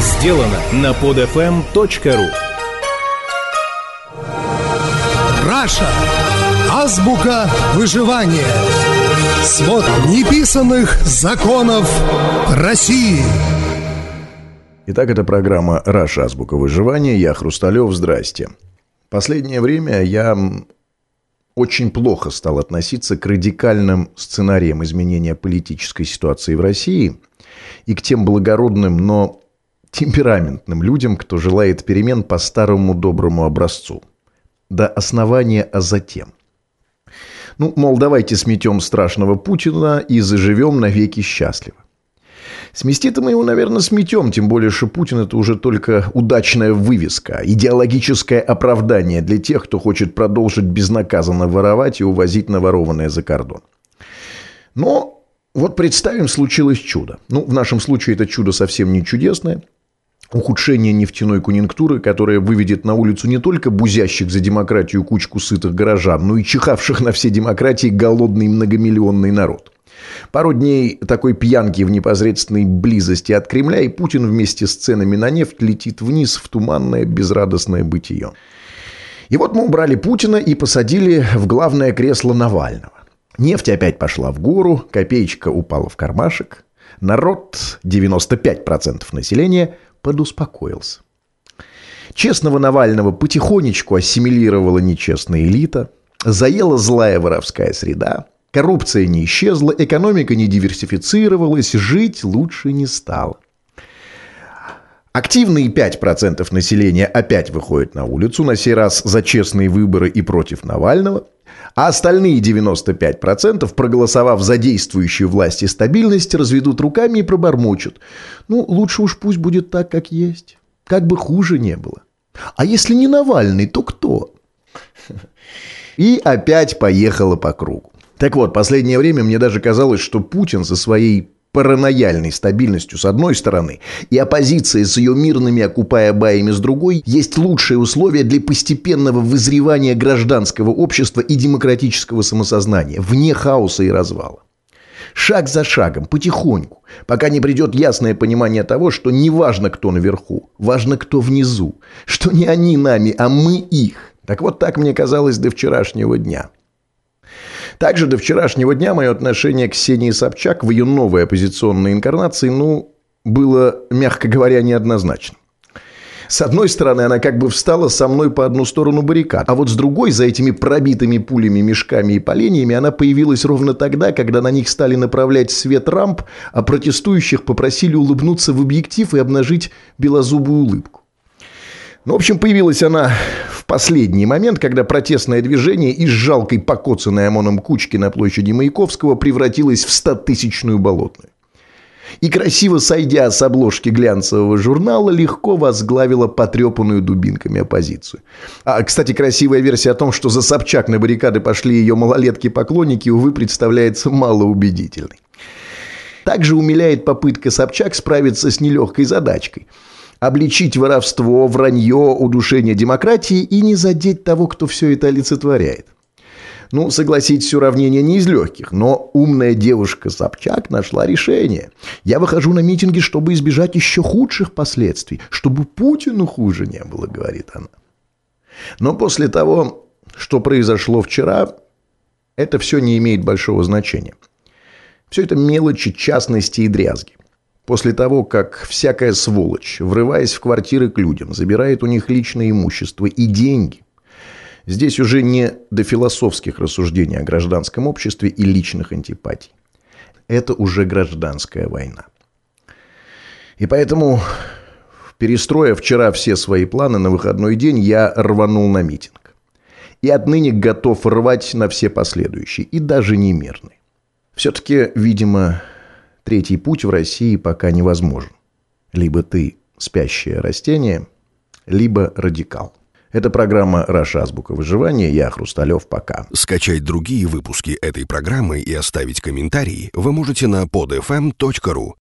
сделано на podfm.ru Раша. Азбука выживания. Свод неписанных законов России. Итак, это программа «Раша. Азбука выживания». Я Хрусталев. Здрасте. Последнее время я очень плохо стал относиться к радикальным сценариям изменения политической ситуации в России и к тем благородным, но темпераментным людям, кто желает перемен по старому доброму образцу. До основания, а затем. Ну, мол, давайте сметем страшного Путина и заживем навеки счастливо. Смести-то мы его, наверное, сметем, тем более, что Путин – это уже только удачная вывеска, идеологическое оправдание для тех, кто хочет продолжить безнаказанно воровать и увозить наворованное за кордон. Но вот представим, случилось чудо. Ну, в нашем случае это чудо совсем не чудесное. Ухудшение нефтяной конъюнктуры, которое выведет на улицу не только бузящих за демократию кучку сытых горожан, но и чихавших на все демократии голодный многомиллионный народ. Пару дней такой пьянки в непосредственной близости от Кремля, и Путин вместе с ценами на нефть летит вниз в туманное безрадостное бытие. И вот мы убрали Путина и посадили в главное кресло Навального. Нефть опять пошла в гору, копеечка упала в кармашек. Народ, 95% населения, подуспокоился. Честного Навального потихонечку ассимилировала нечестная элита, заела злая воровская среда – Коррупция не исчезла, экономика не диверсифицировалась, жить лучше не стало. Активные 5% населения опять выходят на улицу, на сей раз за честные выборы и против Навального, а остальные 95%, проголосовав за действующую власть и стабильность, разведут руками и пробормочут. Ну, лучше уж пусть будет так, как есть. Как бы хуже не было. А если не Навальный, то кто? И опять поехала по кругу. Так вот, последнее время мне даже казалось, что Путин со своей паранояльной стабильностью с одной стороны и оппозицией с ее мирными окупая-баями с другой есть лучшие условия для постепенного вызревания гражданского общества и демократического самосознания вне хаоса и развала. Шаг за шагом, потихоньку, пока не придет ясное понимание того, что не важно, кто наверху, важно, кто внизу, что не они нами, а мы их. Так вот так мне казалось до вчерашнего дня. Также до вчерашнего дня мое отношение к Ксении Собчак в ее новой оппозиционной инкарнации, ну, было, мягко говоря, неоднозначно. С одной стороны, она как бы встала со мной по одну сторону баррикад, а вот с другой, за этими пробитыми пулями, мешками и поленьями, она появилась ровно тогда, когда на них стали направлять свет рамп, а протестующих попросили улыбнуться в объектив и обнажить белозубую улыбку. Ну, в общем, появилась она в последний момент, когда протестное движение из жалкой покоцанной ОМОНом кучки на площади Маяковского превратилось в стотысячную болотную. И красиво сойдя с обложки глянцевого журнала, легко возглавила потрепанную дубинками оппозицию. А, кстати, красивая версия о том, что за Собчак на баррикады пошли ее малолетки-поклонники, увы, представляется малоубедительной. Также умиляет попытка Собчак справиться с нелегкой задачкой – обличить воровство, вранье, удушение демократии и не задеть того, кто все это олицетворяет. Ну, согласитесь, уравнение не из легких, но умная девушка Собчак нашла решение. Я выхожу на митинги, чтобы избежать еще худших последствий, чтобы Путину хуже не было, говорит она. Но после того, что произошло вчера, это все не имеет большого значения. Все это мелочи, частности и дрязги. После того, как всякая сволочь, врываясь в квартиры к людям, забирает у них личное имущество и деньги, здесь уже не до философских рассуждений о гражданском обществе и личных антипатий. Это уже гражданская война. И поэтому, перестроя вчера все свои планы на выходной день, я рванул на митинг. И отныне готов рвать на все последующие, и даже немирные. Все-таки, видимо, Третий путь в России пока невозможен. Либо ты спящее растение, либо радикал. Это программа «Раша. Азбука выживания». Я Хрусталев. Пока. Скачать другие выпуски этой программы и оставить комментарии вы можете на podfm.ru.